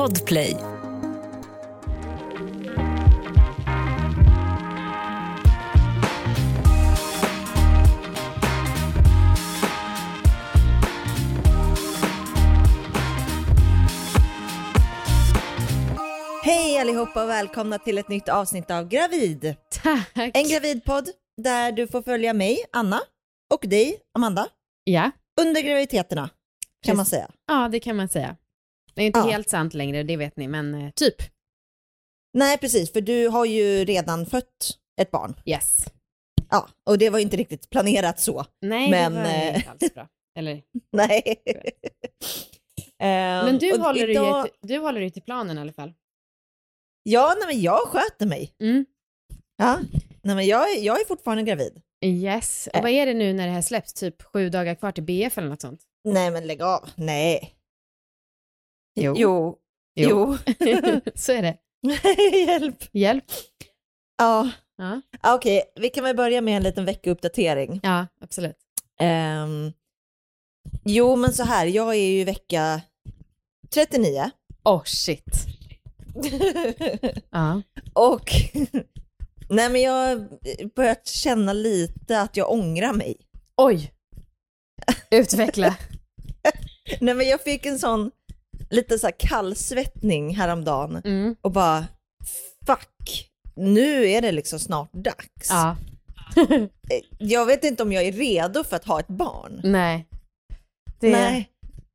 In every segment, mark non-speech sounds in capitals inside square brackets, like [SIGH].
Podplay. Hej allihopa och välkomna till ett nytt avsnitt av Gravid. Tack. En gravidpodd där du får följa mig, Anna, och dig, Amanda, Ja. under graviditeterna kan man säga. ja, det kan man säga. Det är inte Ja. helt sant längre, det vet ni, men eh, typ. Nej, precis, för du har ju redan fött ett barn. Yes. Ja, och det var ju inte riktigt planerat så. Nej, Men, det var eh, inte alls bra. Eller, [LAUGHS] Nej. men Ehm, du och håller, idag... dig, du håller dig till planen i alla fall. Ja, nej, men jag sköter mig. Mm. Ja. Nej, men jag, jag är fortfarande gravid. Yes. Och Äh. vad är det nu när det här släpps? Typ sju dagar kvar till BF eller något sånt? Nej, men lägg av. Nej. Jo. Jo. Jo. [LAUGHS] Så är det. [LAUGHS] Hjälp. Hjälp. Ja. Ja, Okej, vi kan väl börja med en liten veckouppdatering. ja absolut. Ehm, jo, men så här, jag är ju vecka 39. Oh shit. [LAUGHS] Ja. och nej, men jag har börjat känna lite att jag ångrar mig. Oj. Utveckla. Nej, men jag fick en sån lite så här kallsvettning häromdagen Mm. och bara fuck, nu är det liksom snart dags. Ja. [LAUGHS] Eh, Jag vet inte om jag är redo för att ha ett barn. Nej. Det, Nej.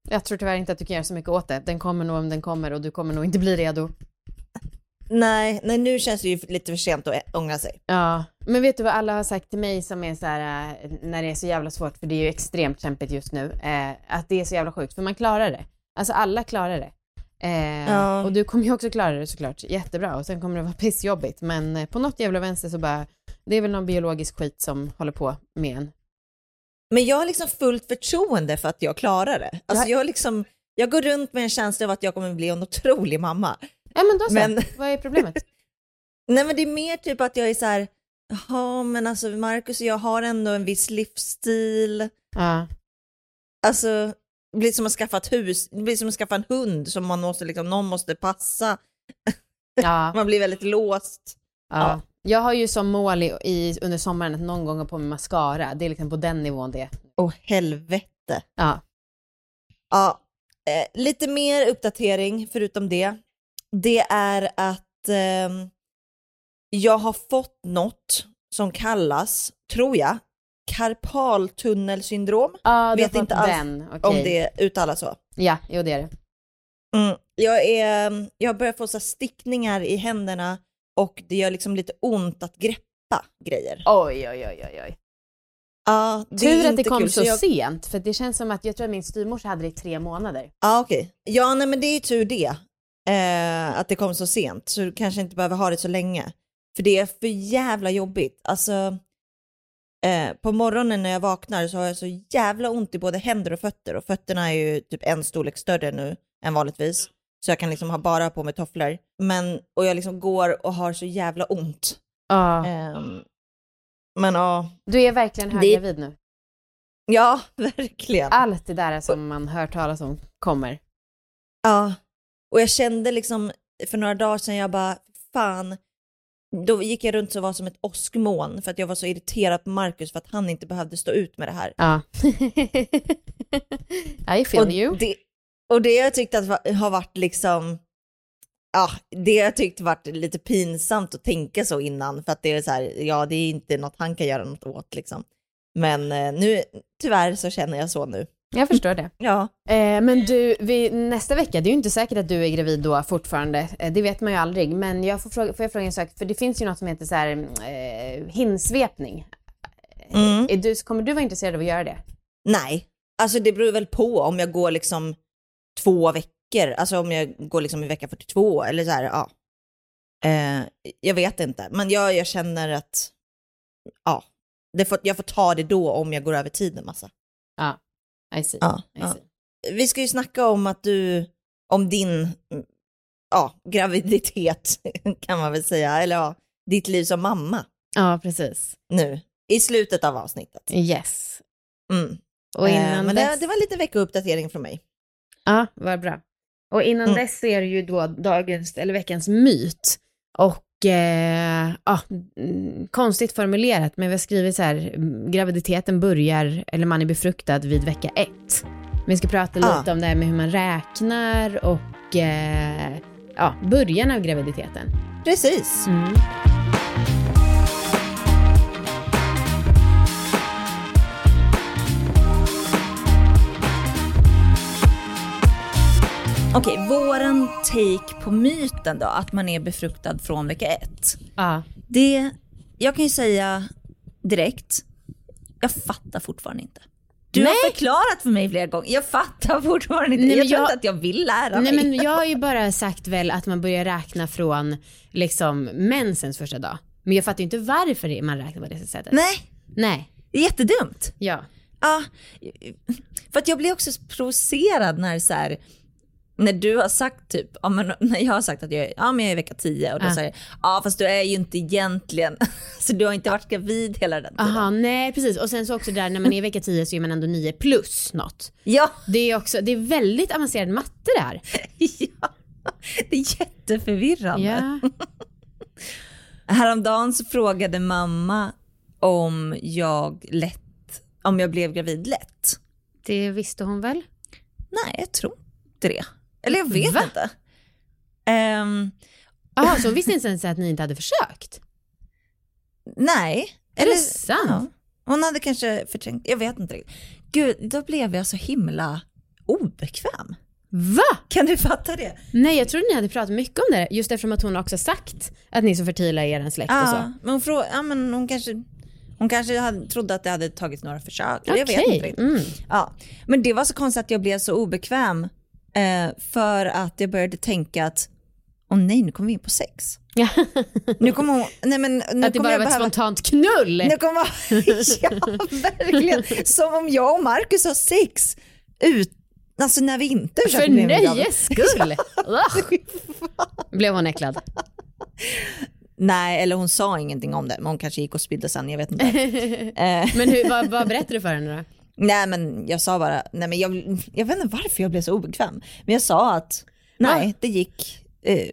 Jag tror tyvärr inte att du kan göra så mycket åt det. Den kommer nog om den kommer och du kommer nog inte bli redo. Nej, nej, nu känns det ju lite för sent att ångra sig. Ja, men vet du vad alla har sagt till mig som är så här, eh, när det är så jävla svårt, för det är ju extremt kämpigt just nu, eh, att det är så jävla sjukt, för man klarar det. Alltså alla klarar det. Eh, Ja. Och du kommer ju också klara det såklart, jättebra, och sen kommer det vara [LAUGHS] pissjobbigt, men eh, på något jävla vänster så bara, det är väl någon biologisk skit som håller på med en. Men jag har liksom fullt förtroende för att jag klarar det. Alltså Ja. jag, liksom, jag går runt med en känsla av att jag kommer bli en otrolig mamma. Ja men då så, Men- vad är problemet? [LAUGHS] Nej men det är mer typ att jag är så här, jaha men alltså Marcus och jag har ändå en viss livsstil. ja, Alltså blir som att skaffa ett hus, det blir som att skaffa en hund som man måste liksom, någon måste passa. ja, [LAUGHS] Man blir väldigt låst. ja. Jag har ju som mål i, i, under sommaren att någon gång ha på mig mascara, det är liksom på den nivån det är. Åh helvete. Ja, Ja, eh, lite mer uppdatering förutom det. Det är att ehm, jag har fått något som kallas, tror jag, karpaltunnelsyndrom. du Vet inte alls okej. Om det uttalas så. Ja, jo det är det. Mm. Jag, är, jag har börjat få så stickningar i händerna och det gör liksom lite ont att greppa grejer. Oj, oj, oj, oj, oj. Är Tur att det kom kul, så jag- sent, för det känns som att jag tror att min styvmorsa hade det i tre månader. Ja, okej. Ja, nej, men det är ju tur det. Eh, att det kom så sent, så du kanske inte behöver ha det så länge. För det är för jävla jobbigt. Alltså, eh, på morgonen när jag vaknar så har jag så jävla ont i både händer och fötter. Och fötterna är ju typ en storlek större nu än vanligtvis. Så jag kan liksom ha bara på mig tofflor. Men, och jag liksom går och har så jävla ont. Ja. Ehm, men ja, Du är verkligen Det- höggravid nu. ja, [LAUGHS] verkligen. Allt det där som man hör talas om kommer. Ja, och jag kände liksom för några dagar sedan, jag bara, fan, då gick jag runt och var som ett åskmoln för att jag var så irriterad på Marcus för att han inte behövde stå ut med det här. Ja. [LAUGHS] I feel och, you. det, och det jag tyckte att har varit liksom, ja, det jag tyckte varit lite pinsamt att tänka så innan för att det är så här, ja det är inte något han kan göra något åt liksom. Men eh, nu, tyvärr så känner jag så nu. Jag förstår det. Ja, Eh, men du, vi, nästa vecka, det är ju inte säkert att du är gravid då fortfarande. Eh, det vet man ju aldrig. Men jag får, fråga, får jag fråga en sak? För det finns ju något som heter så här, eh, hinsvepning. Mm. Är du, kommer du vara intresserad av att göra det? Nej, alltså det beror väl på om jag går liksom två veckor, alltså om jag går liksom i vecka 42 eller så här, ja. Eh, jag vet inte, men jag, jag känner att, ja, får, jag får ta det då om jag går över tiden massa. Ja, I see. Ja, I ja. see. Vi ska ju snacka om att du, om din, mm, ja, graviditet [LAUGHS] kan man väl säga, eller ja, ditt liv som mamma Ja, precis. nu, i slutet av avsnittet. Yes. Mm. Och Eh, innan men dess... det, det var lite veckouppdatering från mig. Ja, vad bra. Och innan Mm. dess så är det ju då dagens, eller veckans myt. Och eh, mm, konstigt formulerat, men vi har skrivit så här, graviditeten börjar, eller man är befruktad vid vecka ett. Vi ska prata Ja. lite om det här med hur man räknar och eh, ja, början av graviditeten. Precis. Mm. Okej, våran take på myten då, att man är befruktad från vecka ett. Ja. Det, jag kan ju säga direkt, jag fattar fortfarande inte. Du Nej. har förklarat för mig flera gånger, jag fattar fortfarande inte. Nej, jag tror inte att jag vill lära Nej mig. men jag har ju bara sagt väl att man börjar räkna från liksom mensens första dag. Men jag fattar ju inte varför man räknar på det sättet. Nej, Nej. det är jättedumt. Ja. Ja, för att jag blir också så provocerad när så här, när du har sagt typ, ja, men, [LAUGHS] när jag har sagt att jag, är- ja, men jag är i vecka 10 och då Ja. säger ja fast du är ju inte egentligen, [LAUGHS] så du har inte varit gravid hela den tiden. Aha, nej precis. Och sen så också där när man är i vecka 10 så är man ändå 9 plus något. Ja, Det är också, det är väldigt avancerad matte det här. [LAUGHS] ja, det är jätteförvirrande. Ja. Häromdagen så frågade mamma om jag lätt, om jag blev gravid lätt. Det visste hon väl? Nej, jag tror inte det. Eller jag vet Va? inte. Ehm, Jaha, [LAUGHS] så hon visste inte ens att ni inte hade försökt? nej. Är det sant? Ja. Hon hade kanske förträngt, jag vet inte riktigt. Gud, då blev jag så himla obekväm. Va? Kan du fatta det? Nej, jag trodde ni hade pratat mycket om det just eftersom att hon också sagt att ni är så fertila i er släkt och så. Ja, men hon, frå- ja, men hon kanske, hon kanske hade, trodde att det hade tagits några försök. Jag vet inte riktigt. mm. Ja. Men det var så konstigt att jag blev så obekväm eh, för att jag började tänka att åh nej, nu kommer vi in på sex. Nu kommer hon, nej men nu att det bara var ett behöva, spontant knull. nu kommer, [LAUGHS] ja verkligen, som om jag och Marcus har sex ut, alltså när vi inte För nöjes skull. [LAUGHS] Blev hon äcklad? Nej, eller hon sa ingenting om det, men hon kanske gick och spydde sen, jag vet inte. [LAUGHS] eh, Men hur, vad, vad berättade du för henne då? Nej men jag sa bara, nej men jag, jag vet inte varför jag blev så obekväm, men jag sa att nej, det gick eh,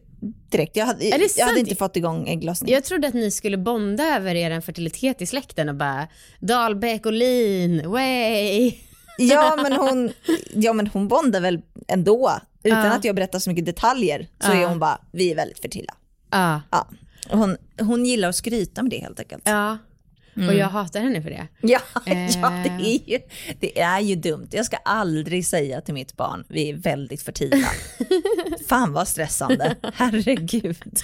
direkt. Jag hade, jag hade inte fått igång ägglossning. Jag trodde att ni skulle bonda över er fertilitet i släkten och bara Dahlbäck och Lin, way. Ja [LAUGHS] men hon, ja, men hon bondade väl ändå, utan Ja. att jag berättar så mycket detaljer, så Ja. är hon bara, vi är väldigt fertila. Ja. Ja. Hon, hon gillar att skryta med det helt enkelt. ja. Och jag hatar henne för det. Ja, [LAUGHS] Eh. ja det, är ju, det är ju dumt. Jag ska aldrig säga till mitt barn, vi är väldigt fertila. [LAUGHS] Fan vad stressande, herregud. [LAUGHS]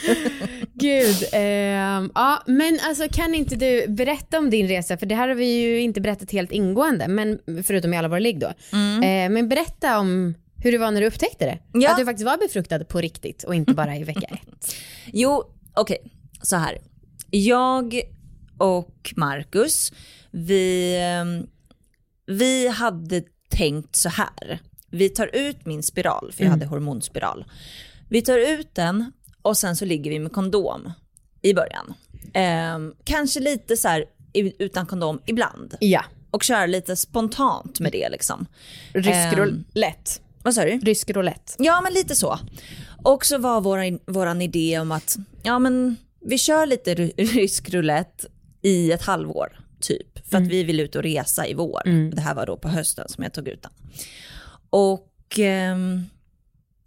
Gud, ehm, ja men alltså kan inte du berätta om din resa, för det här har vi ju inte berättat helt ingående, men förutom i alla våra ligg då. Eh, men berätta om hur det var när du upptäckte det. Ja. Att du faktiskt var befruktad på riktigt och inte bara i vecka ett. Jo, okej, så här. Jag och Marcus, vi, ehm, vi hade tänkt så här. Vi tar ut min spiral, för jag hade hormonspiral. Vi tar ut den och sen så ligger vi med kondom i början. Ehm, kanske lite så här utan kondom ibland. Ja. Och köra lite spontant med det liksom. Rysk Ehm, roulette. Vad sa du? Rysk roulette. Ja, men lite så. Och så var våran, våran idé om att ja, men vi kör lite ry- [LAUGHS] rysk roulette i ett halvår, typ. För att vi vill ut och resa i vår. Det här var då på hösten som jag tog ut den. Och ehm,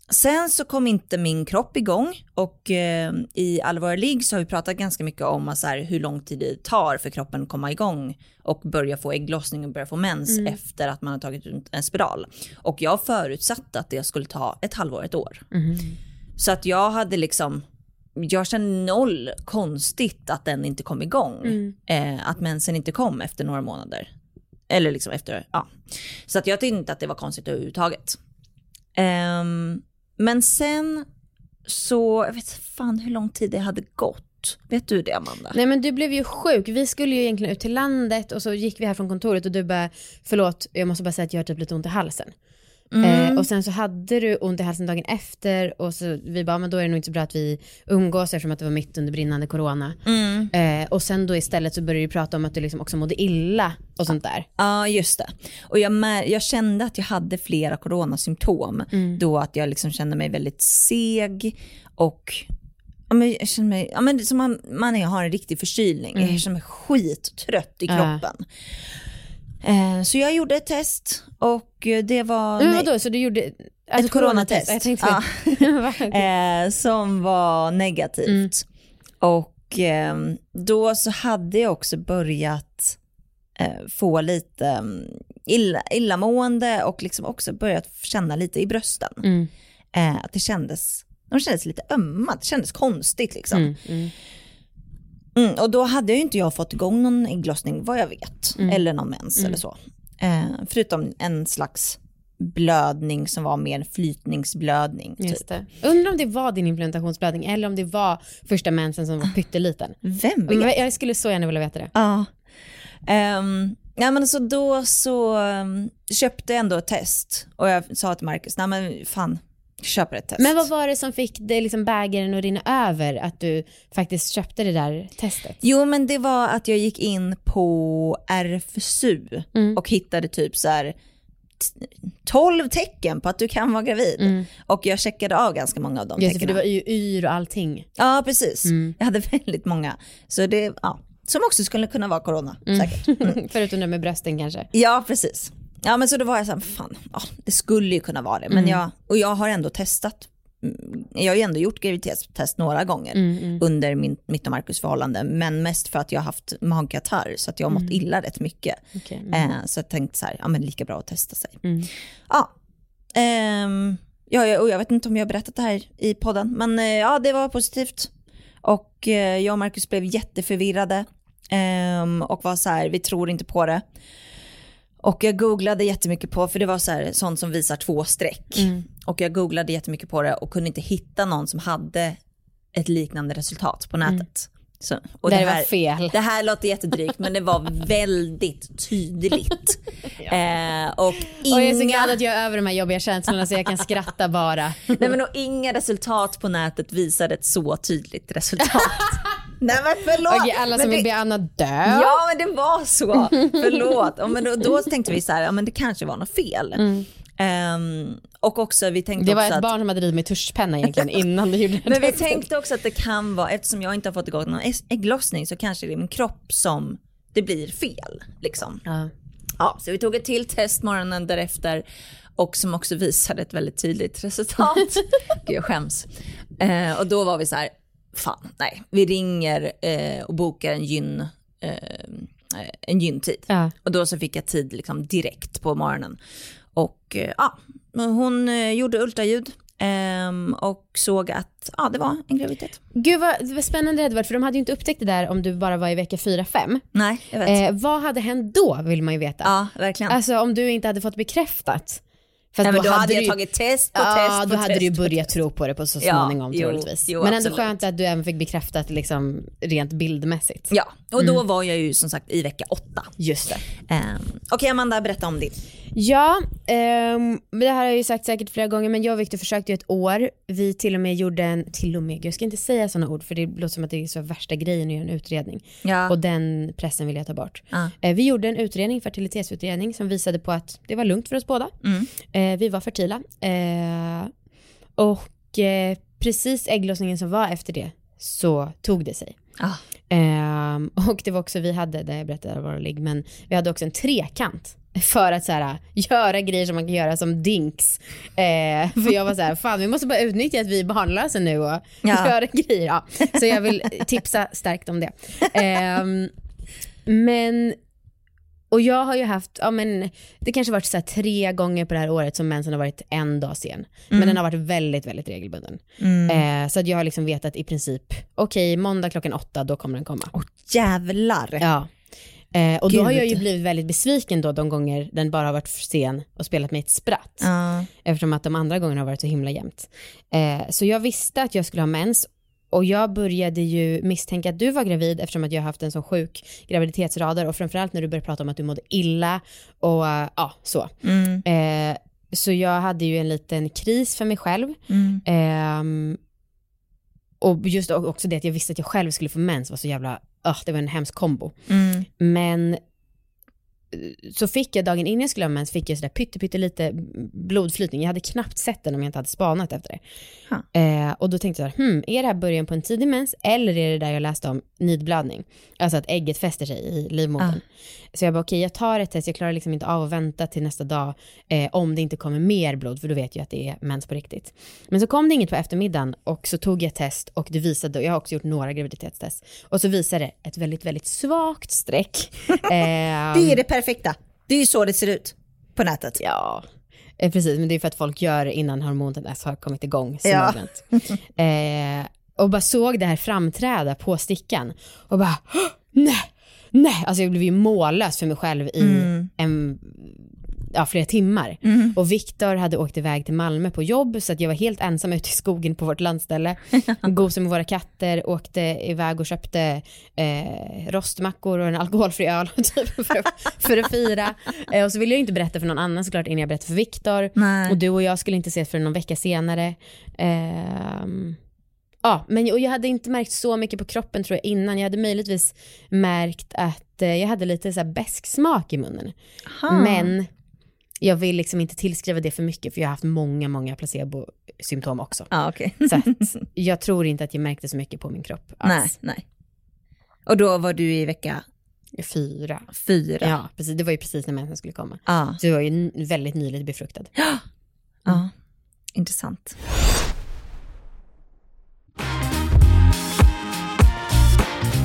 sen så kom inte min kropp igång och ehm, i Allvar Ligg så har vi pratat ganska mycket om att så här, hur lång tid det tar för kroppen att komma igång och börja få ägglossning och börja få mens efter att man har tagit ut en spiral. Och jag förutsatte att det skulle ta ett halvår, ett år. Så att jag hade liksom, jag kände noll konstigt att den inte kom igång. Eh, att mensen inte kom efter några månader. Eller liksom efter, ja. Så att jag tyckte inte att det var konstigt överhuvudtaget. Ehm, men sen så, jag vet fan hur lång tid det hade gått. Vet du det Amanda? Nej men du blev ju sjuk. Vi skulle ju egentligen ut till landet och så gick vi här från kontoret och du bara, förlåt jag måste bara säga att jag har typ lite ont i halsen. Eh, och sen så hade du ont i halsen dagen efter och så vi bara, men då är det nog inte så bra att vi umgås eftersom att det var mitt under brinnande corona. Mm. Eh, och sen då istället så började du prata om att du liksom också mådde illa och sånt där. Ja, just det. Och jag, jag kände att jag hade flera coronasymptom. Då att jag liksom kände mig väldigt seg och ja, men jag kände mig, ja, men som man, man har en riktig förkylning. Jag känner mig skittrött i kroppen. Eh, så jag gjorde ett test och eh, det var nej- vadå, så du gjorde alltså, Ett coronatest. Tänkte, Ja. [LAUGHS] Eh, som var negativt. Mm. Och eh, då så hade jag också börjat eh, få lite mm, illa, illamående och liksom också börjat känna lite i brösten. Mm, Eh, att det kändes, de kändes lite ömma, det kändes konstigt liksom. mm, mm. Mm, och då hade ju inte jag fått igång någon ägglossning vad jag vet, Mm. eller någon mens eller så. Eh, förutom en slags blödning som var mer flytningsblödning. Typ. Just det. Undrar om det var din implementationsblödning eller om det var första mensen som var pytteliten. Vem vet? Men Jag skulle så gärna vilja veta det. Ja. Um, ja men så då så um, köpte jag ändå ett test och jag sa till Marcus, nej men fan, jag köper ett test. Men vad var det som fick det liksom bägaren att rinna över att du faktiskt köpte det där testet? Jo men det var att jag gick in på RFSU Mm. och hittade typ så här t- 12 tecken på att du kan vara gravid. Och jag checkade av ganska många av de Mm. Just det, för tecknen. det var ju yr och allting. Ja precis, Mm. jag hade [LAUGHS] väldigt många. Så det, ja, som också skulle kunna vara corona Mm. säkert. [LAUGHS] Förutom det med brösten kanske. Ja, precis. Ja, men så då var jag så här, fan, ja, det skulle ju kunna vara det. Men Mm. jag, och jag har ändå testat, mm, jag har ju ändå gjort graviditetstest några gånger Mm, under min, mitt och Marcus förhållande. Men mest för att jag har haft magkatarr så att jag har mått illa rätt mycket. Okej, mm. Eh, så jag tänkte så här, ja men lika bra att testa sig. Mm. Ja, ehm, ja jag, och jag vet inte om jag har berättat det här i podden, men eh, ja det var positivt. Och eh, jag och Marcus blev jätteförvirrade ehm, och var så här, vi tror inte på det. Och jag googlade jättemycket på, för det var så här, sånt som visar två streck. Mm. Och jag googlade jättemycket på det och kunde inte hitta någon som hade ett liknande resultat på nätet. Så, och Mm. det, var fel. det här låter jättedrygt men det var [LAUGHS] väldigt tydligt. [LAUGHS] eh, och Och jag är så inga, glad att jag är över de här jobbiga känslorna så jag kan skratta bara. [LAUGHS] nej, men och inga resultat på nätet visade ett så tydligt resultat. Nej men förlåt. Okej, alla som men vill det, be Anna dö. Ja men det var så, [LAUGHS] förlåt. Och men då, då tänkte vi så här, ja men det kanske var något fel. Ehm, och också vi tänkte Mm. Det var också ett att barn som hade ridit med tuschpenna egentligen [LAUGHS] innan du gjorde det. Men vi tänkte också att det kan vara, eftersom jag inte har fått igång någon ägg- ägglossning så kanske det är min kropp som det blir fel. Liksom. Ja. Ja, så vi tog ett till test morgonen därefter och som också visade ett väldigt tydligt resultat. [LAUGHS] Gud jag skäms. Eh, och då var vi så här, fan nej, vi ringer eh, och bokar en gyn, eh, en gyntid. Ja. Och då så fick jag tid liksom direkt på morgonen. Och eh, ja, hon eh, gjorde ultraljud ehm, och såg att ja, det var en graviditet. Gud vad, vad spännande det hade varit för de hade ju inte upptäckt det där om du bara var i vecka 4-5. Nej, jag vet. Eh, vad hade hänt då vill man ju veta. ja, verkligen. Alltså om du inte hade fått bekräftat. För Nej, men då hade jag du ju- tagit test på Ja, test på då hade test du ju på börjat tro på det på så Ja, småningom jo, troligtvis. jo, Men ändå absolut. skönt att du även fick bekräftat liksom rent bildmässigt. Ja, och då var jag ju som sagt i vecka åtta. Just det. Um, Okej Amanda, berätta om din. Ja, ehm, det här har jag ju sagt säkert flera gånger men jag och Victor försökte ju ett år. Vi till och med gjorde en, till och med, jag ska inte säga sådana ord för det låter som att det är så värsta grejen att göra en utredning. Ja. Och den pressen vill jag ta bort. Ja. Eh, vi gjorde en utredning, fertilitetsutredning som visade på att det var lugnt för oss båda. Mm. Eh, vi var fertila. Eh, och eh, precis ägglossningen som var efter det så tog det sig. Ah. Ehm, [LAUGHS] och det var också, vi hade, det jag berättade våra ligg, men vi hade också en trekant för att så här, göra grejer som man kan göra som dinks. Eh, [LAUGHS] för jag var så här, fan vi måste bara utnyttja att vi är barnlösa nu och [LAUGHS] Ja. göra grejer. Ja. Så jag vill tipsa starkt om det. Ehm, men, och jag har ju haft, ja men det kanske varit så tre gånger på det här året som mensen har varit en dag sen. Men den har varit väldigt, väldigt regelbunden. Eh, så att jag har liksom vetat i princip, okej måndag klockan åtta då kommer den komma. Åh jävlar. Ja. Eh, och då Gud. har jag ju blivit väldigt besviken då de gånger den bara har varit sen och spelat mig ett spratt. Ja. Eftersom att de andra gångerna har varit så himla jämnt. Eh, så jag visste att jag skulle ha mens och jag började ju misstänka att du var gravid eftersom att jag har haft en så sjuk graviditetsradar och framförallt när du började prata om att du mådde illa och eh, ja, så. Mm. Eh, så jag hade ju en liten kris för mig själv. Mm. Ehm, och just också det att jag visste att jag själv skulle få mens var så jävla, uh, det var en hemsk kombo. Mm. Men så fick jag dagen innan jag skulle ha mens, fick jag sådär pytte, pytte lite blodflytning. Jag hade knappt sett den om jag inte hade spanat efter det. Eh, och då tänkte jag, hmm, är det här början på en tidig mens eller är det där jag läste om nidblödning? Alltså att ägget fäster sig i livmodern. Så jag bara, okej, jag tar ett test, jag klarar liksom inte av att vänta till nästa dag eh, om det inte kommer mer blod, för då vet jag att det är mens på riktigt. Men så kom det inget på eftermiddagen och så tog jag test och det visade, jag har också gjort några graviditetstest, och så visade det ett väldigt, väldigt svagt streck. [LAUGHS] eh, Det är det perfekta. Det är ju så det ser ut på nätet. Ja, eh, precis, men det är för att folk gör innan hormonet ens har kommit igång så Ja. [LAUGHS] eh, och bara såg det här framträda på stickan och bara, "Åh, [GASPS] nej, nej, alltså jag blev ju mållös för mig själv i Mm. en, ja, flera timmar. Och Viktor hade åkt iväg till Malmö på jobb så att jag var helt ensam ute i skogen på vårt landställe. [LAUGHS] Gosade med våra katter, åkte iväg och köpte eh, rostmackor och en alkoholfri öl [LAUGHS] typ, för, att, för att fira. Eh, och så ville jag inte berätta för någon annan såklart innan jag berättade för Viktor. Och du och jag skulle inte ses förrän någon vecka senare. Ehm, ja, men och jag hade inte märkt så mycket på kroppen tror jag innan. Jag hade möjligtvis märkt att eh, jag hade lite så här smak i munnen. Aha. Men jag vill liksom inte tillskriva det för mycket för jag har haft många, många placebo-symptom också. Ja, okej. Så att [LAUGHS] jag tror inte att jag märkte så mycket på min kropp Nej, alls. nej. Och då var du i vecka Fyra. fyra? Ja, precis. Det var ju precis när mensen skulle komma. Ja. Så jag var ju väldigt nyligt befruktad. ja. Intressant.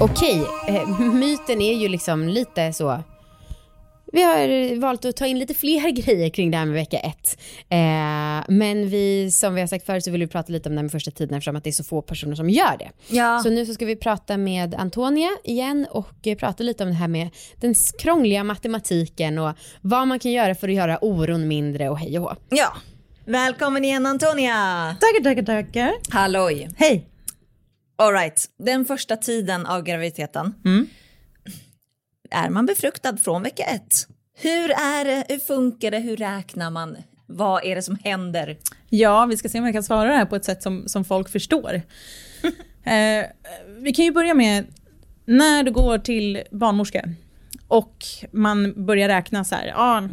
Okej, eh, [LAUGHS] myten är ju liksom lite så. Vi har valt att ta in lite fler [LAUGHS] grejer kring det här med vecka ett. Eh, men vi, som vi har sagt förut så vill vi prata lite om det här med första tiden eftersom att det är så få personer som gör det. Ja. Så nu så ska vi prata med Antonia igen och eh, prata lite om det här med den krångliga matematiken och vad man kan göra för att göra oron mindre och hej och hå. ja. Välkommen igen Antonia! Tackar, tackar, tackar. Halloj! Hej. All right. Den första tiden av graviditeten. Mm. Är man befruktad från vecka ett? Hur är det? Hur funkar det? Hur räknar man? Vad är det som händer? Ja, vi ska se om jag kan svara det här på ett sätt som, som folk förstår. [LAUGHS] eh, vi kan ju börja med när du går till barnmorska och man börjar räkna så här, ja,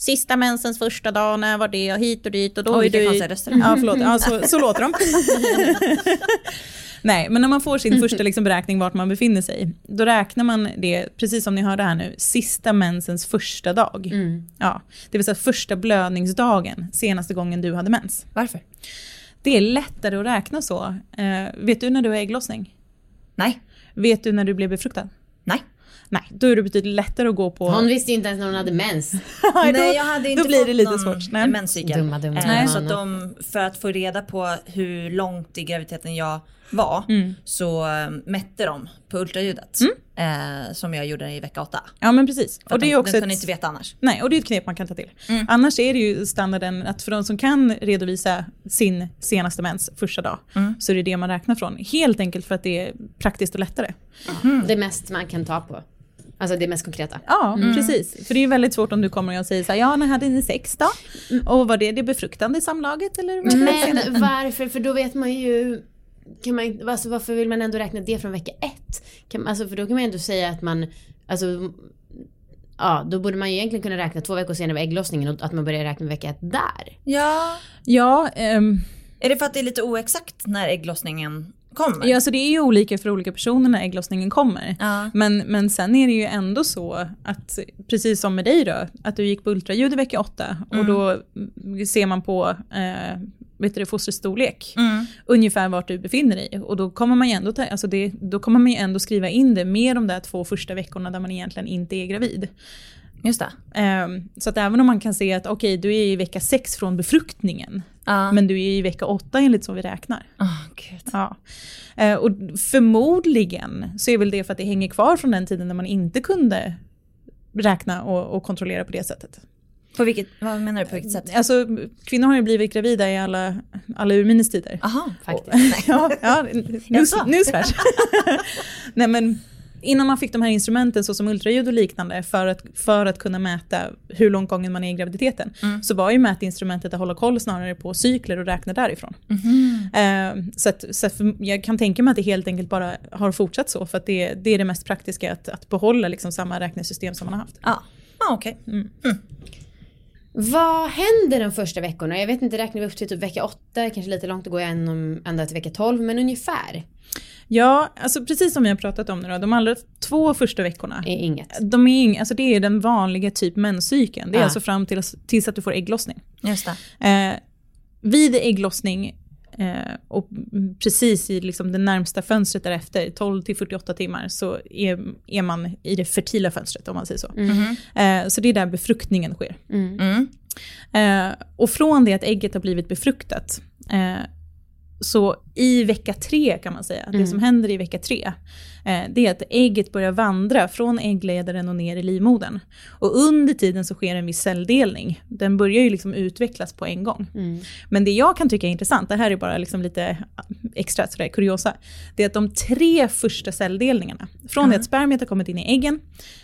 sista mensens första dag, när var det, och hit och dit och då Oj, är du... Ja, förlåt. Ja, så, så låter de. [LAUGHS] Nej, men när man får sin första liksom beräkning vart man befinner sig, då räknar man det, precis som ni hörde här nu, sista mensens första dag. Ja, det vill säga första blödningsdagen, senaste gången du hade mens. Varför? Det är lättare att räkna så. Eh, vet du när du har ägglossning? Nej. Vet du när du blev befruktad? Nej. Nej, då är det betydligt lättare att gå på... Hon visste ju inte ens när hon hade mens. [LAUGHS] Nej, Nej, jag hade inte då blir det lite svårt. Nej. menscykel. Dumma, dumma, Eh, dumma. Så att de, för att få reda på hur långt i graviditeten jag var Mm. så eh, mätte de på ultraljudet eh, som jag gjorde i vecka åtta. Ja men precis. För Och det är också de kunde ett, inte veta annars. nej, och det är ett knep man kan ta till. Mm. Annars är det ju standarden att för de som kan redovisa sin senaste mens första dag Mm. så är det det man räknar från. Helt enkelt för att det är praktiskt och lättare. Det mest man kan ta på. Alltså det mest konkreta. Ja, precis. För det är ju väldigt svårt om du kommer och säger så här, ja när hade ni sex då? Och var det det befruktande samlaget eller? vad? Men [LAUGHS] varför? För då vet man ju kan man, alltså varför vill man ändå räkna det från vecka ett? Kan, alltså för då kan man ju ändå säga att man, alltså Ja, då borde man ju egentligen kunna räkna två veckor senare vid ägglossningen och att man börjar räkna vecka ett där. Ja. Ja, ehm, Är det för att det är lite oexakt när ägglossningen kommer? ja, så det är ju olika för olika personer när ägglossningen kommer. Ja. Men, men sen är det ju ändå så att, precis som med dig då, att du gick på ultraljud i vecka åtta och då mm, ser man på eh, vet du, fostrets storlek, Mm. ungefär vart du befinner dig. Och då kommer man ju ändå, ta, alltså det, då kommer man ju ändå skriva in det med de där två första veckorna där man egentligen inte är gravid. Just det. Ehm, så att även om man kan se att okej, du är i vecka sex från befruktningen, Ja. men du är i vecka åtta enligt så vi räknar. Gud. Ja. Eh, och förmodligen så är väl det för att det hänger kvar från den tiden när man inte kunde räkna och, och kontrollera på det sättet. På vilket, vad menar du på vilket sätt? Alltså kvinnor har ju blivit gravida i alla, alla urminnes tider. Aha, Faktiskt. Nej. [LAUGHS] Ja, ja news, Jaså? newsflash. [LAUGHS] Nej men innan man fick de här instrumenten såsom ultraljud och liknande för att, för att kunna mäta hur långt gången man är i graviditeten, Mm. så var ju mätinstrumentet att hålla koll snarare på cykler och räkna därifrån. Mhm. Eh, så att, så att jag kan tänka mig att det helt enkelt bara har fortsatt så, för att det, det är det mest praktiska, att, att behålla liksom samma räknesystem som man har haft. Ja, ja okej. Vad händer de första veckorna? Jag vet inte, räknar vi upp till typ vecka 8, kanske lite långt att gå ända till vecka 12, men ungefär Ja, alltså precis som vi har pratat om nu då, de allra två första veckorna, är inget. de är, ing- alltså det är den vanliga typ menscykeln. Det är Ja. alltså fram till, tills att du får ägglossning. Just det. Eh, vid ägglossning eh, och precis i liksom det närmsta fönstret därefter, 12 till 48 timmar, så är, är man i det fertila fönstret om man säger så. Mhm. Eh, så det är där befruktningen sker. Mm. Mm. Och från det att ägget har blivit befruktat, eh, så i vecka tre kan man säga, det som händer i vecka tre, eh, det är att ägget börjar vandra från äggledaren och ner i livmodern. Och under tiden så sker en viss celldelning. Den börjar ju liksom utvecklas på en gång. Mm. Men det jag kan tycka är intressant, det här är bara liksom lite extra sådär, kuriosa, det är att de tre första celldelningarna, från det att spermiet har kommit in i äggen,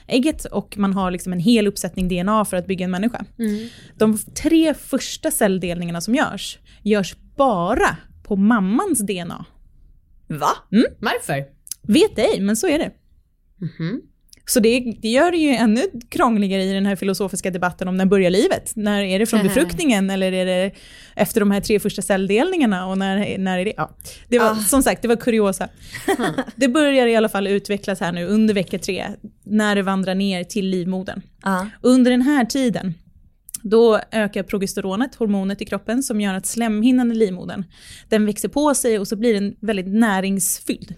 ägget och man har liksom en hel uppsättning DNA för att bygga en människa. Mm. De tre första celldelningarna som görs, görs bara på mammans DNA. Va? Varför? Vet ej, men så är det. Mhm. Så det, det gör det ju ännu krångligare i den här filosofiska debatten om när börjar livet? När är det från befruktningen eller är det efter de här tre första celldelningarna och när, när är det? Ja. Det var, Ah. Som sagt, det var kuriosa. [LAUGHS] det börjar i alla fall utvecklas här nu under vecka tre, när det vandrar ner till livmodern. Ja. Under den här tiden, då ökar progesteronet, hormonet i kroppen, som gör att slemhinnan i livmodern, den växer på sig och så blir den väldigt näringsfylld.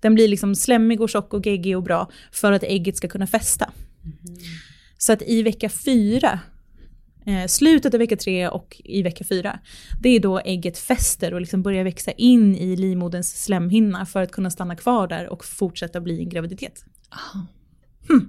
Den blir liksom slemmig och tjock och geggig och bra för att ägget ska kunna fästa. Så att i vecka fyra, eh, slutet av vecka tre och i vecka fyra, det är då ägget fäster och liksom börjar växa in i livmoderns slemhinna för att kunna stanna kvar där och fortsätta bli en graviditet. Ja. Mm.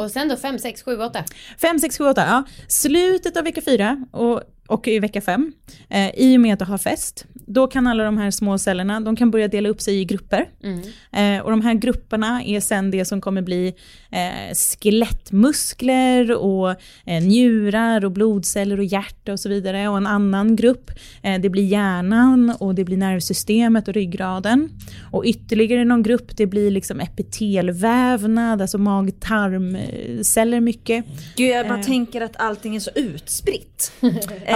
Och sen då 5, 6, 7, 8. 5, 6, 7, 8, ja. Slutet av vecka 4 och, och i vecka 5, eh, i och med att det har fäst, då kan alla de här små cellerna, de kan börja dela upp sig i grupper. Mm. Eh, och de här grupperna är sen det som kommer bli eh, skelettmuskler och eh, njurar och blodceller och hjärta och så vidare. Och en annan grupp, eh, det blir hjärnan och det blir nervsystemet och ryggraden. Och ytterligare någon grupp, det blir liksom epitelvävnad, alltså mag-tarmceller mycket. Gud, jag bara Eh. tänker att allting är så utspritt. [LAUGHS]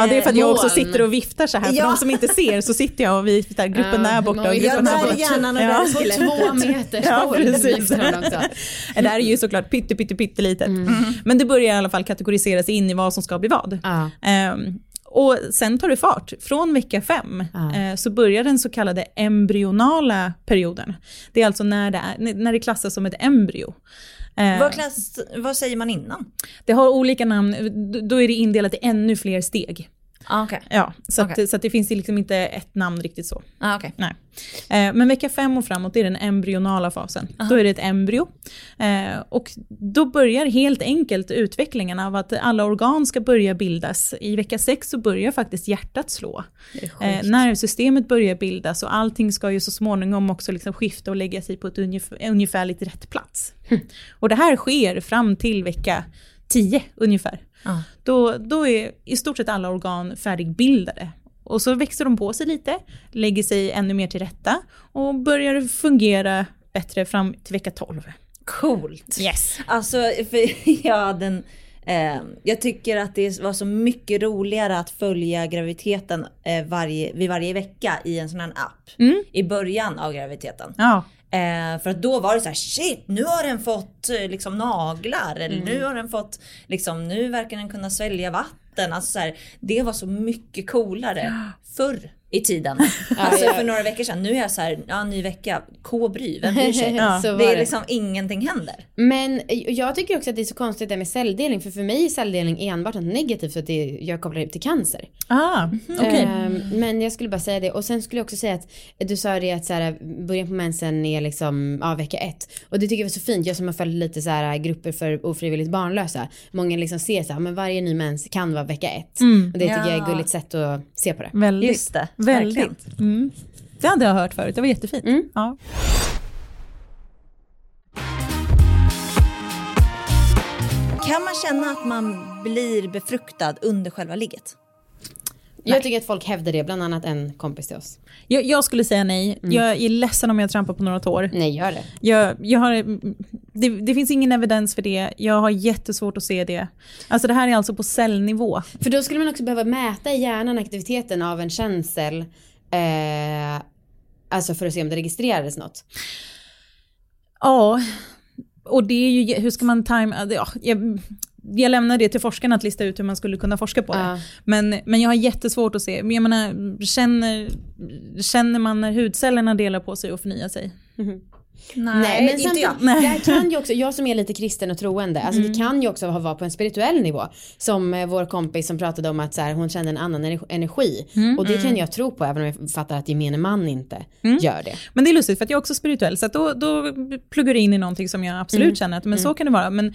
Ja, det är för att jag också sitter och viftar så här. För Ja. de som inte ser så sitter jag och viftar. Gruppen där borta och gruppen Ja, där där är borta. hjärnan och Ja. där. Två meters [LAUGHS] Ja, precis. Det där är ju såklart pytte, pytte, pyttelitet. Men det börjar i alla fall kategoriseras in i vad som ska bli vad. Ja. Ehm, och sen tar det fart. Från vecka fem Ja. eh, så börjar den så kallade embryonala perioden. Det är alltså när det, är, när det klassas som ett embryo. Eh, Vad, klass, vad säger man innan? det har olika namn, då är det indelat i ännu fler steg. Ah, Okej. Ja, så, Okej. att, så att det finns liksom inte ett namn riktigt så. Ah, okej. Nej. Eh, men vecka fem och framåt är den embryonala fasen. Då är det ett embryo. Eh, och då börjar helt enkelt utvecklingen av att alla organ ska börja bildas. I vecka sex så börjar faktiskt hjärtat slå. Eh, nervsystemet börjar bildas och allting ska ju så småningom också liksom skifta och lägga sig på ett ungef- ungefärligt rätt plats. Och det här sker fram till vecka 10 ungefär. Ah. Då, då är i stort sett alla organ färdigbildade. Och så växer de på sig lite, lägger sig ännu mer till rätta och börjar fungera bättre fram till vecka 12. Coolt. Yes. Alltså, för jag, hade en, jag tycker att det var så mycket roligare att följa graviditeten eh, varje, vid varje vecka i en sån här app. Mm. I början av graviditeten. Ja. Eh, för att då var det så här, shit nu har den fått eh, liksom naglar eller nu har den fått, liksom nu verkar den kunna svälja vatten. Alltså så här, det var så mycket coolare förr i tiden. [LAUGHS] Alltså ja. för några veckor sedan. Nu är jag så här, ja ny vecka, K bry, vem bryr sig? [LAUGHS] Ja. Det är det. liksom ingenting händer. Men jag tycker också att det är så konstigt det med celldelning. För för mig är celldelning enbart något negativt för att det, jag kopplar det till cancer. Ah, okej. Ehm, men jag skulle bara säga det. Och sen skulle jag också säga att du sa det att så här, början på mensen är liksom ja, vecka ett. Och det tycker jag var så fint. Jag som har följt lite så här grupper för ofrivilligt barnlösa. Många liksom ser så här, men varje ny mens kan vara vecka ett. Mm. Och det tycker jag är Ja. ett gulligt sätt att se på det. Väldigt. Just det, Väldigt. Mm. Det hade jag hört förut, det var jättefint. Mm. Ja. Kan man känna att man blir befruktad under själva ligget? Jag tycker att folk hävdar det, bland annat en kompis till oss. Jag, jag skulle säga nej. Jag är ledsen om jag trampar på några tår. Nej, gör det. Jag, jag har, det, det finns ingen evidens för det. Jag har jättesvårt att se det. Alltså det här är alltså på cellnivå. För då skulle man också behöva mäta i hjärnan aktiviteten av en känsel. Eh, alltså för att se om det registrerades något. Ja, och det är ju, hur ska man time, ja, jag, jag lämnar det till forskarna att lista ut hur man skulle kunna forska på det. Ja. Men, men jag har jättesvårt att se, jag menar, känner, känner man när hudcellerna delar på sig och förnyar sig? Nej, men inte jag. Nej. det här kan ju också, jag som är lite kristen och troende, alltså det kan ju också vara på en spirituell nivå. Som eh, vår kompis som pratade om att så här, hon kände en annan ener- energi. Och det kan jag tro på även om jag fattar att gemene man inte gör det. Men det är lustigt för att jag är också spirituell, så att då, då pluggar det in i någonting som jag absolut känner att men så kan det vara. Men,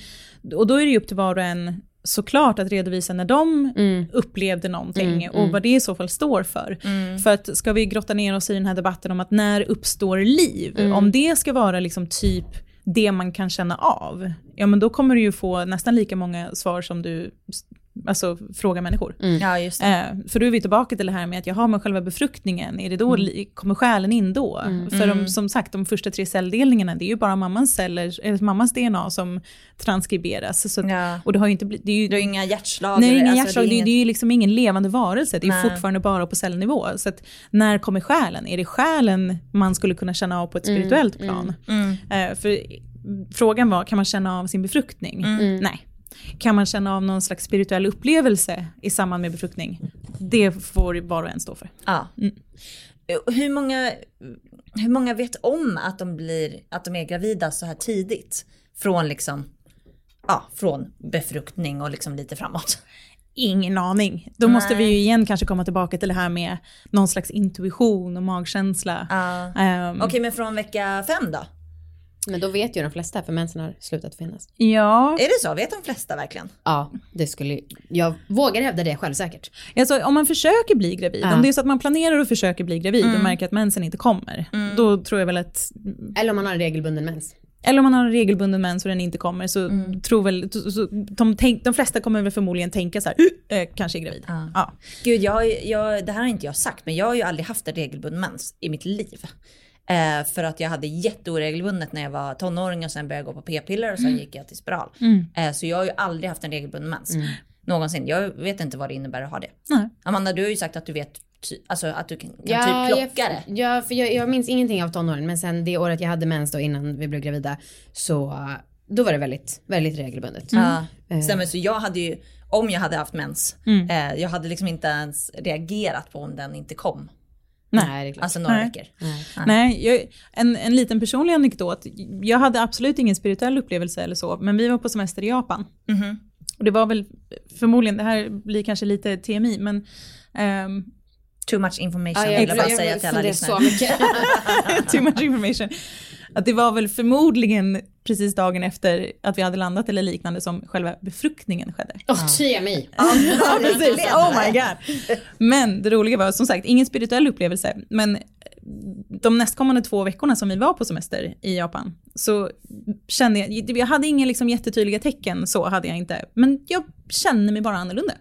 och då är det ju upp till var och en såklart att redovisa när de upplevde någonting och vad det i så fall står för. För att ska vi grotta ner oss i den här debatten om att när uppstår liv, om det ska vara liksom typ det man kan känna av, ja men då kommer du ju få nästan lika många svar som du alltså, frågar människor. Ja, just det. Eh, för då är vi tillbaka till det här med att jag har med själva befruktningen, är det då, li- kommer själen in då? För de, som sagt, de första tre celldelningarna, det är ju bara mammans celler, eller mammas DNA som transkriberas. Så, Ja. Och det har ju inte blivit, det är ju, Du har inga hjärtslag? Nej, eller- inga alltså, hjärtslag, det, är, inget- det är ju liksom ingen levande varelse, det är Nej. fortfarande bara på cellnivå. Så att, när kommer själen? Är det själen man skulle kunna känna av på ett spirituellt plan? Mm. Eh, för frågan var, kan man känna av sin befruktning? Mm. Nej. Kan man känna av någon slags spirituell upplevelse i samband med befruktning? Det får var och en stå för. Ja. Hur, många, hur många vet om att de, blir, att de är gravida så här tidigt? Från liksom, ja, från befruktning och liksom lite framåt. Ingen aning. Då måste vi ju igen kanske komma tillbaka till det här med någon slags intuition och magkänsla. Ja. Ehm, Okej, men från vecka fem då? Men då vet ju de flesta för mensen har slutat finnas. Ja, Är det så? Vet de flesta verkligen? Ja, det skulle, jag vågar hävda det självsäkert. alltså, om man försöker bli gravid, Ja. om det är så att man planerar och försöker bli gravid och märker att mensen inte kommer, då tror jag väl att Eller om man har en regelbunden mens. eller om man har en regelbunden mens och den inte kommer så tror väl, så, så, de, tänk, de flesta kommer väl förmodligen tänka så här, "Uh, eh, kanske är gravid. Ja. Ja. Gud, jag, jag, det här har inte jag sagt, men jag har ju aldrig haft en regelbunden mens i mitt liv. Eh, för att jag hade jätteoregelbundet när jag var tonåring och sen började jag gå på p-piller och sen gick jag till spiral. Eh, så jag har ju aldrig haft en regelbunden mens. Någonsin. Jag vet inte vad det innebär att ha det. Nej. Amanda, du har ju sagt att du vet, alltså att du kan, kan Ja, typ klocka det. ja, för jag, jag minns ingenting av tonåren men sen det året jag hade mens då innan vi blev gravida så då var det väldigt, väldigt regelbundet. Ja, Eh. stämmer. Så jag hade ju, om jag hade haft mens, eh, jag hade liksom inte ens reagerat på om den inte kom. Nej, klart. Alltså några Nej. veckor. Nej. Nej, jag, en, en liten personlig anekdot. Jag hade absolut ingen spirituell upplevelse eller så, men vi var på semester i Japan. Mhm. Och det var väl förmodligen, det här blir kanske lite TMI, men ehm, Too much information Ja, vill jag bara säga till alla lyssnare. så mycket. [LAUGHS] too much information. Att det var väl förmodligen precis dagen efter att vi hade landat eller liknande som själva befruktningen skedde. Åh, TMI. Ja, [LAUGHS] precis. Oh my god. Men det roliga var som sagt ingen spirituell upplevelse, men de nästkommande två veckorna som vi var på semester i Japan så kände jag, jag hade inga liksom jättetydliga tecken, så hade jag inte, men jag kände mig bara annorlunda.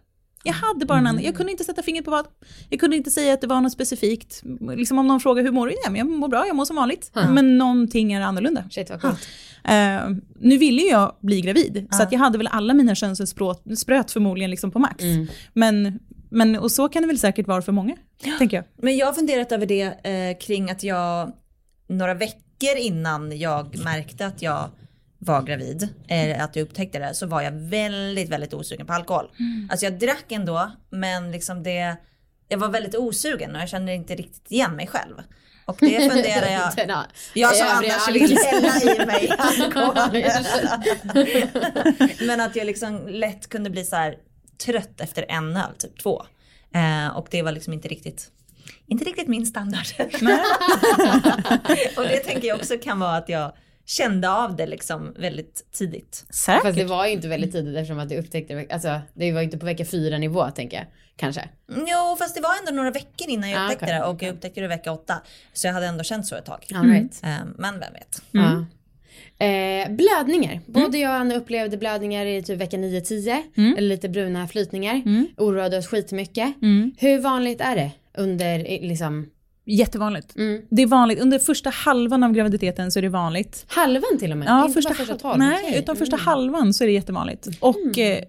Jag hade bara en annan, jag kunde inte sätta fingret på vad. Jag kunde inte säga att det var något specifikt. Liksom om någon frågar hur mår du? Ja, men jag mår bra, jag mår som vanligt. Men någonting är annorlunda. Shit vad coolt. Eh, nu ville jag bli gravid, så att jag hade väl alla mina könsspröt förmodligen liksom på max. Men, men, och så kan det väl säkert vara för många, tänker jag. Men jag har funderat över det eh, kring att jag några veckor innan jag märkte att jag var gravid, eller att jag upptäckte det, så var jag väldigt, väldigt osugen på alkohol. Alltså jag drack ändå, men liksom det, jag var väldigt osugen och jag kände inte riktigt igen mig själv. Och det [LAUGHS] funderar jag, Denna jag som annars vill hälla i mig [LAUGHS] alkohol. [LAUGHS] Men att jag liksom lätt kunde bli så här trött efter en öl, typ två. Eh, och det var liksom inte riktigt, inte riktigt min standard. och det tänker jag också kan vara att jag kände av det liksom väldigt tidigt. Säkert. Fast det var ju inte väldigt tidigt eftersom att du upptäckte. Alltså det var ju inte på vecka fyra nivå tänker jag. Kanske. Jo, fast det var ändå några veckor innan jag Ah, upptäckte okej. det och jag upptäckte det vecka åtta. Så jag hade ändå känt så ett tag. All right. Eh, men vem vet. Ja. Eh, blödningar. Både jag och Anna upplevde blödningar i typ vecka 9-10. Mm. Eller lite bruna flytningar. Mm. Oroade oss skitmycket. Mm. Hur vanligt är det under liksom Jättevanligt. mm, Det är vanligt. Under första halvan av graviditeten så är det vanligt. halvan till och med? Ja, Inte första, första 12? nej, Okej. utan första Mm. halvan så är det jättevanligt. Och eh,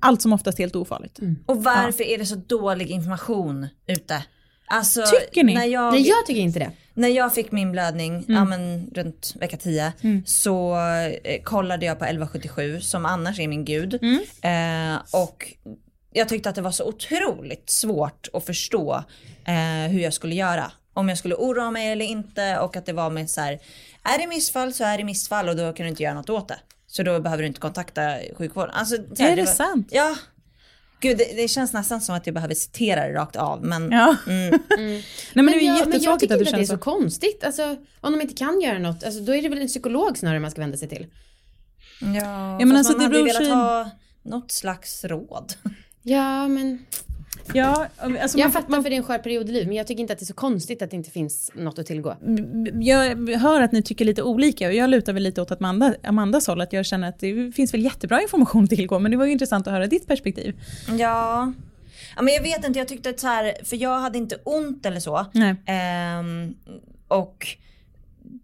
allt som oftast helt ofarligt. Och varför är det så dålig information ute? Alltså, Tycker ni? När jag, Nej jag tycker inte det. när jag fick min blödning, ja men runt vecka 10, så eh, kollade jag på 1177 som annars är min gud. Eh, och jag tyckte att det var så otroligt svårt att förstå eh, hur jag skulle göra. Om jag skulle oroa mig eller inte och att det var med så här, är det missfall så är det missfall och då kan du inte göra något åt det. Så då behöver du inte kontakta sjukvården. Alltså, här, Är det var- sant? Ja. Gud, det, det känns nästan som att jag behöver citera det rakt av. Men Ja. mm, [LAUGHS] Nej, men, det är ju jag, men jag tycker att inte det att det är så så. konstigt. Alltså, om de inte kan göra något, alltså, då är det väl en psykolog snarare man ska vända sig till. ja, men fast alltså, man det hade velat sig- ha något slags råd. Ja, men Ja, alltså jag man, fattar för det är en skör period i livet, men jag tycker inte att det är så konstigt att det inte finns något att tillgå. jag hör att ni tycker lite olika och jag lutar väl lite åt att Amanda, Amandas håll, att jag känner att det finns väl jättebra information att tillgå, men det var ju intressant att höra ditt perspektiv. Ja. ja, men jag vet inte, jag tyckte att så här, för jag hade inte ont eller så. Nej. Ehm, och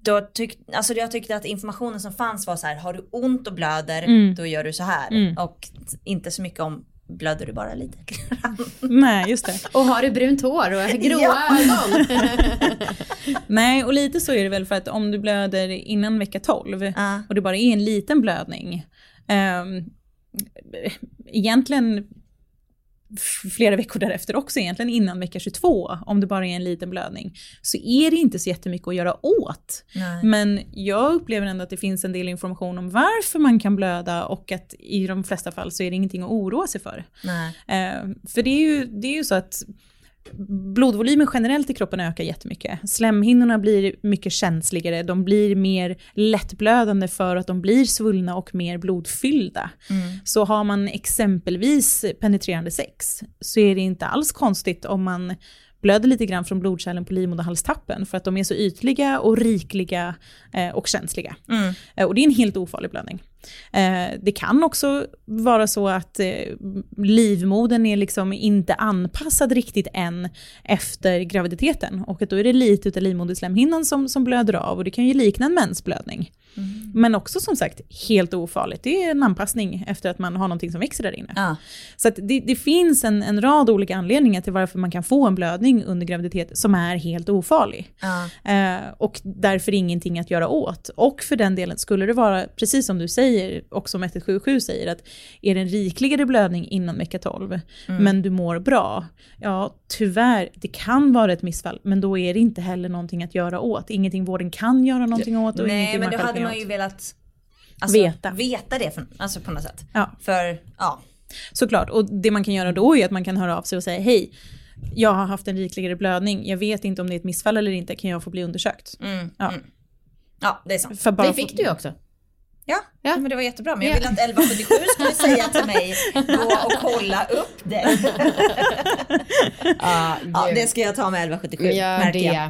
då tyck, alltså jag tyckte att informationen som fanns var så här, har du ont och blöder, Mm. då gör du så här. Mm. Och inte så mycket om, blöder du bara lite? [LAUGHS] Nej, just det. Och har du brunt hår och [LAUGHS] gråa Ja. ögon? [LAUGHS] Nej, och lite så är det väl för att om du blöder innan vecka 12 Ja. och det bara är en liten blödning, um, egentligen flera veckor därefter också, egentligen innan vecka 22, om det bara är en liten blödning, så är det inte så jättemycket att göra åt. Nej. Men jag upplever ändå att det finns en del information om varför man kan blöda och att i de flesta fall så är det ingenting att oroa sig för. Eh, för det är, ju, det är ju så att blodvolymen generellt i kroppen ökar jättemycket. Slemhinnorna blir mycket känsligare, de blir mer lättblödande för att de blir svullna och mer blodfyllda. Mm. Så har man exempelvis penetrerande sex så är det inte alls konstigt om man blöder lite grann från blodkärlen på livmoderhalstappen för att de är så ytliga och rikliga eh, och känsliga. Mm. Eh, Och det är en helt ofarlig blödning. Eh, Det kan också vara så att eh, livmodern är liksom inte anpassad riktigt än efter graviditeten och att då är det lite utav livmoderslemhinnan som, som blöder av och det kan ju likna en mensblödning. Men också som sagt helt ofarligt. Det är en anpassning efter att man har någonting som växer där inne. Ja. Så det, det finns en, en rad olika anledningar till varför man kan få en blödning under graviditet som är helt ofarlig. Ja. Eh, och därför ingenting att göra åt. Och för den delen skulle det vara, precis som du säger, och som 1177 säger, att är det en rikligare blödning innan vecka 12, men du mår bra, ja tyvärr, det kan vara ett missfall, men då är det inte heller någonting att göra åt. Ingenting vården kan göra någonting åt och Nej ingenting man själv hade man ju velat alltså, Veta. veta det för, alltså på något sätt. Ja. För ja, Såklart, och det man kan göra då är att man kan höra av sig och säga hej, jag har haft en rikligare blödning, jag vet inte om det är ett missfall eller inte, kan jag få bli undersökt? mm, Ja. mm. ja det är sant. För bara Det få- fick du ju också. Ja, Ja. men det var jättebra. Men jag Ja. ville att 1177 skulle säga till mig, [LAUGHS] gå och kolla upp det. [LAUGHS] Ja, Ja, det ska jag ta med 1177, Gör märker det. jag.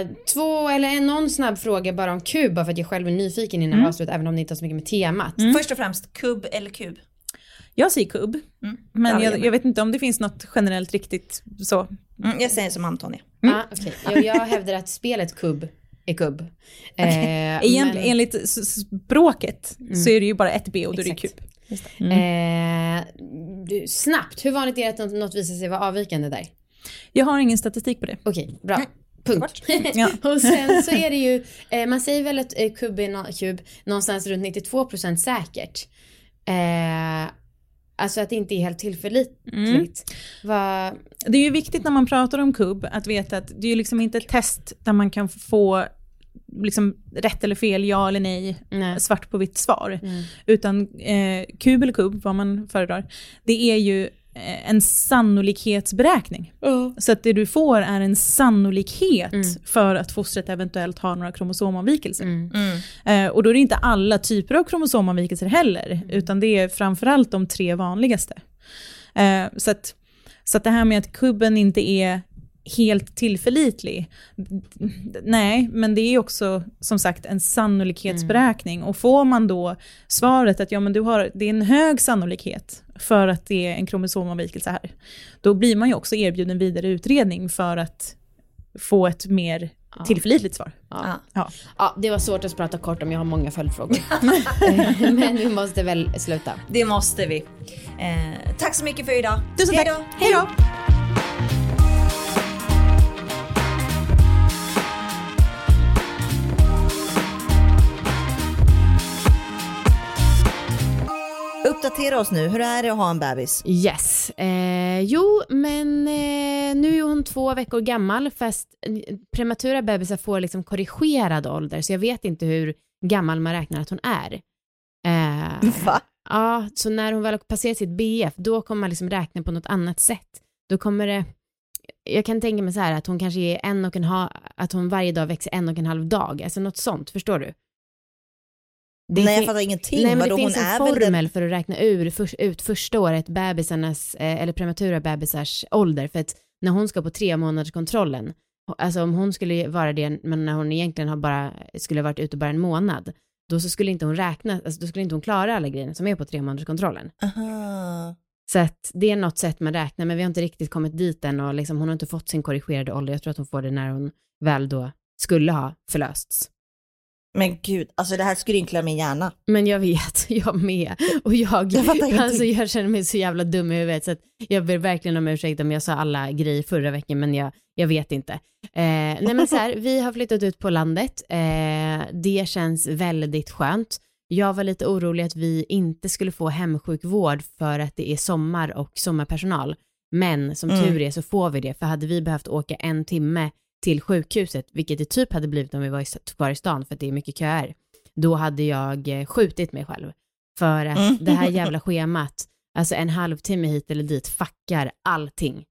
eh, två eller en, någon snabb fråga bara om kub, bara för att jag själv är nyfiken innan Mm. vi avslutar, även om det inte har så mycket med temat. Först och främst, kubb eller kub? Jag säger kubb, Mm. men Ja, jag, jag jag vet inte om det finns något generellt riktigt så. Mm, jag säger som Antonija. Ah, okay. jag, jag hävdar att spelet kubb är kubb. Eh, Egentligen, men- Enligt språket så är det ju bara ett B och då är det Exakt. Kub. Eh, du, snabbt, hur vanligt är det att något, något visar sig vara avvikande där? Jag har ingen statistik på det. Okej, bra. Punkt. [LAUGHS] Ja. och sen så är det ju, eh, man säger väl att eh, kub är nå- kub någonstans runt 92% säkert. Eh, alltså att det inte är helt tillförlitligt. Vad- Det är ju viktigt när man pratar om kubb att veta att det är ju liksom inte ett test där man kan få liksom rätt eller fel, ja eller nej, nej. svart på vitt svar. Mm. Utan eh, kub eller kubb, vad man föredrar, det är ju eh, en sannolikhetsberäkning. Så att det du får är en sannolikhet Mm. för att fostret eventuellt har några kromosomavvikelser. Mm. Mm. Eh, och då är det inte alla typer av kromosomavvikelser heller, utan det är framförallt de tre vanligaste. Eh, så, att, så att det här med att kubben inte är helt tillförlitlig. Nej, men det är också som sagt en sannolikhetsberäkning. Och får man då svaret att ja, men du har, det är en hög sannolikhet för att det är en kromosomavvikelse här, då blir man ju också erbjuden vidare utredning för att få ett mer Ja. tillförlitligt svar. Ja. Ja. ja, det var svårt att prata kort om, jag har många följdfrågor. [LAUGHS] [LAUGHS] Men vi måste väl sluta. Det måste vi. Eh, tack så mycket för idag. Tusen tack. Hej då! Uppdatera oss nu, hur är det att ha en bebis? Yes. Eh, jo, men eh, nu är hon två veckor gammal, fast eh, prematura bebisar får liksom korrigerad ålder, så jag vet inte hur gammal man räknar att hon är. Eh, [LAUGHS] Va? ja, så när hon väl har passerat sitt BF, då kommer man liksom räkna på något annat sätt. Då kommer det, jag kan tänka mig så här att hon kanske är en och en halv, att hon varje dag växer en och en halv dag, alltså något sånt, förstår du? Det Nej jag fattar ingenting. Nej men Vadå, det finns en formel den... för att räkna ur, för, ut första året bebisarnas, eh, eller prematura bebisars ålder. För att när hon ska på tre månaders kontrollen, alltså om hon skulle vara det, men när hon egentligen har bara, skulle ha varit ute bara en månad, då så skulle inte hon räkna, alltså då skulle inte hon klara alla grejerna som är på tre månaders kontrollen. Aha. Så att det är något sätt man räknar, men vi har inte riktigt kommit dit än och liksom, hon har inte fått sin korrigerade ålder. Jag tror att hon får det när hon väl då skulle ha förlösts. Men gud, alltså det här skrynklar min hjärna. Men jag vet, [LAUGHS] jag med. Och jag, Jag alltså jag känner mig så jävla dum i huvudet så att jag ber verkligen om ursäkt om jag sa alla grejer förra veckan men jag, jag vet inte. Eh, nej men så här, vi har flyttat ut på landet. Eh, det känns väldigt skönt. Jag var lite orolig att vi inte skulle få hemsjukvård för att det är sommar och sommarpersonal. Men som Mm. tur är så får vi det, för hade vi behövt åka en timme till sjukhuset, vilket det typ hade blivit om vi var i- kvar i stan för att det är mycket köer, då hade jag eh, skjutit mig själv. För att Mm. det här [LAUGHS] jävla schemat, alltså en halvtimme hit eller dit fuckar allting.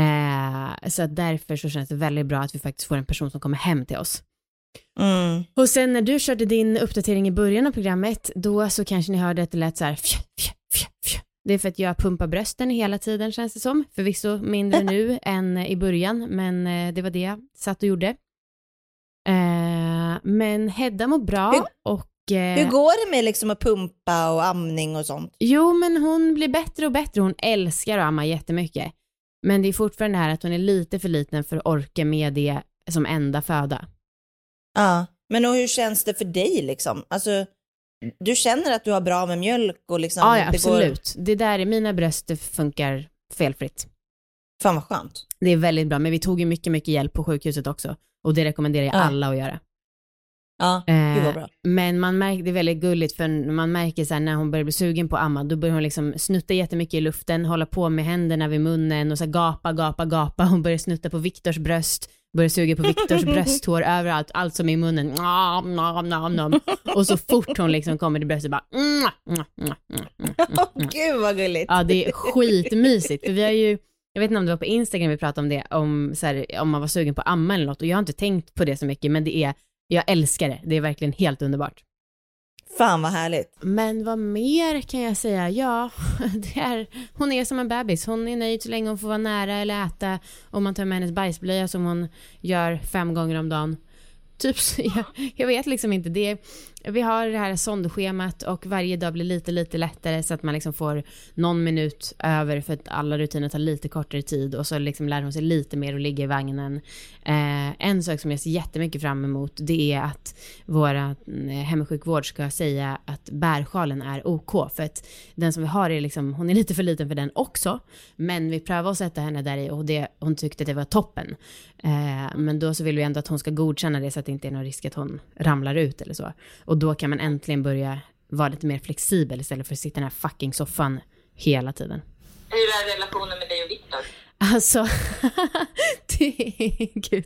Eh, så därför så känns det väldigt bra att vi faktiskt får en person som kommer hem till oss. Mm. Och sen när du körde din uppdatering i början av programmet, då så kanske ni hörde att det lät så här fjä, fjä, fjä, fjä. Det är för att jag pumpar brösten hela tiden känns det som. Förvisso mindre nu [LAUGHS] än i början, men eh, det var det jag satt och gjorde. Eh, men Hedda mår bra Hur- och... eh, Hur går det med liksom att pumpa och amning och sånt? Jo, men hon blir bättre och bättre. Hon älskar att amma jättemycket. Men det är fortfarande det här att hon är lite för liten för att orka med det som enda föda. Ja. Men och hur känns det för dig liksom? Alltså, du känner att du har bra med mjölk och liksom... Ja, ja det går- absolut. Det där, mina bröst det funkar felfritt. Fan vad skönt. Det är väldigt bra, men vi tog ju mycket, mycket hjälp på sjukhuset också. Och det rekommenderar jag Ja. alla att göra. Ja, Eh, gud vad bra. Men man märker, det är väldigt gulligt för man märker så här när hon börjar bli sugen på att amma, då börjar hon liksom snutta jättemycket i luften, hålla på med händerna vid munnen och så här gapa, gapa, gapa. Hon börjar snutta på Viktors bröst, börjar suga på Viktors [LAUGHS] brösthår överallt, allt som är i munnen. Nom, nom, nom, nom. Och så fort hon liksom kommer till bröstet bara mm, mm, mm, mm. [LAUGHS] Gud vad gulligt. Ja, det är skitmysigt. För vi har ju, jag vet inte om det var på Instagram vi pratade om det, om, så här, om man var sugen på amma eller något. Och jag har inte tänkt på det så mycket, men det är, jag älskar det. Det är verkligen helt underbart. Fan vad härligt. Men vad mer kan jag säga? Ja, [LAUGHS] det är, hon är som en bebis. Hon är nöjd så länge hon får vara nära eller äta. Om man tar med hennes bajsblöja som hon gör fem gånger om dagen. Typ, [LAUGHS] jag, jag vet liksom inte. Det, vi har det här sondschemat och varje dag blir lite, lite lättare så att man liksom får någon minut över för att alla rutiner tar lite kortare tid och så liksom lär hon sig lite mer att ligga i vagnen. Eh, en sak som jag ser jättemycket fram emot det är att våra eh, hemsjukvård ska säga att bärsjalen är OK för att den som vi har är liksom, hon är lite för liten för den också men vi prövade att sätta henne där i och det, hon tyckte att det var toppen. Eh, men då så vill vi ändå att hon ska godkänna det så att det inte är någon risk att hon ramlar ut eller så. Och då kan man äntligen börja vara lite mer flexibel istället för att sitta i den här fucking soffan hela tiden. Hur är relationen med dig och Viktor? Alltså, [LAUGHS] det är, gud.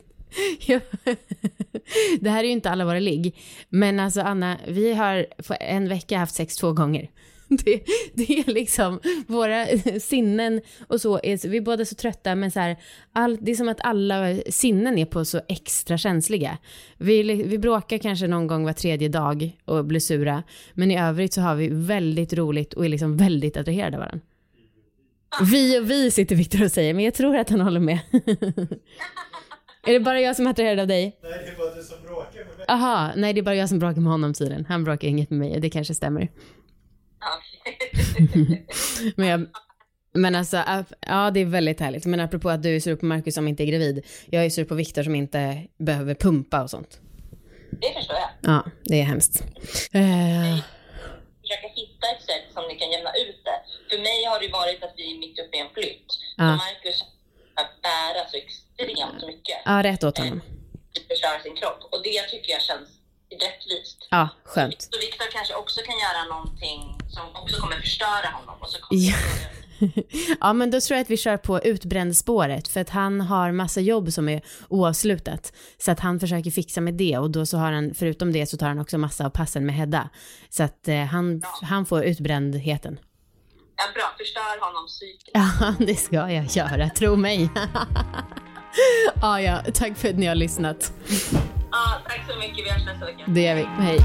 Det här är ju inte alla våra ligg, men alltså Anna, vi har på en vecka haft sex två gånger. [LAUGHS] Det, det är liksom våra sinnen och så, är, vi är båda så trötta men så här, all, det är som att alla sinnen är på så extra känsliga. Vi, vi bråkar kanske någon gång var tredje dag och blir sura, men i övrigt så har vi väldigt roligt och är liksom väldigt attraherade av varandra. Vi och vi sitter Viktor och säger, men jag tror att han håller med. [LAUGHS] är det bara jag som är attraherad av dig? Nej, det är bara du som bråkar med mig. Aha, nej det är bara jag som bråkar med honom tydligen. Han bråkar inget med mig, det kanske stämmer. [LAUGHS] Men, jag, men alltså, ja det är väldigt härligt. Men apropå att du är sur på Marcus som inte är gravid. Jag är sur på Viktor som inte behöver pumpa och sånt. Det förstår jag. Ja, det är hemskt. Eh, Försöka hitta ett sätt som ni kan jämna ut det. För mig har det varit att vi är mitt uppe i en flytt. Ja. Så Marcus har bära så extremt mycket. ja, rätt åt honom. Förstöra sin kropp. Och det tycker jag känns rättvist. Ja, skönt. Så Viktor kanske också kan göra någonting som också kommer förstöra honom. Och så Ja. [LAUGHS] ja, men då tror jag att vi kör på utbränd-spåret för att han har massa jobb som är oavslutat. Så att han försöker fixa med det och då så har han, förutom det så tar han också massa av passen med Hedda. Så att eh, han, han får utbrändheten. Ja, bra. Förstör honom psykiskt. Ja, [LAUGHS] det ska jag göra, tro mig. [LAUGHS] ja, [LAUGHS] ja, tack för att ni har lyssnat. Ja, tack så mycket. Vi hörs nästa vecka. Det gör vi. Hej.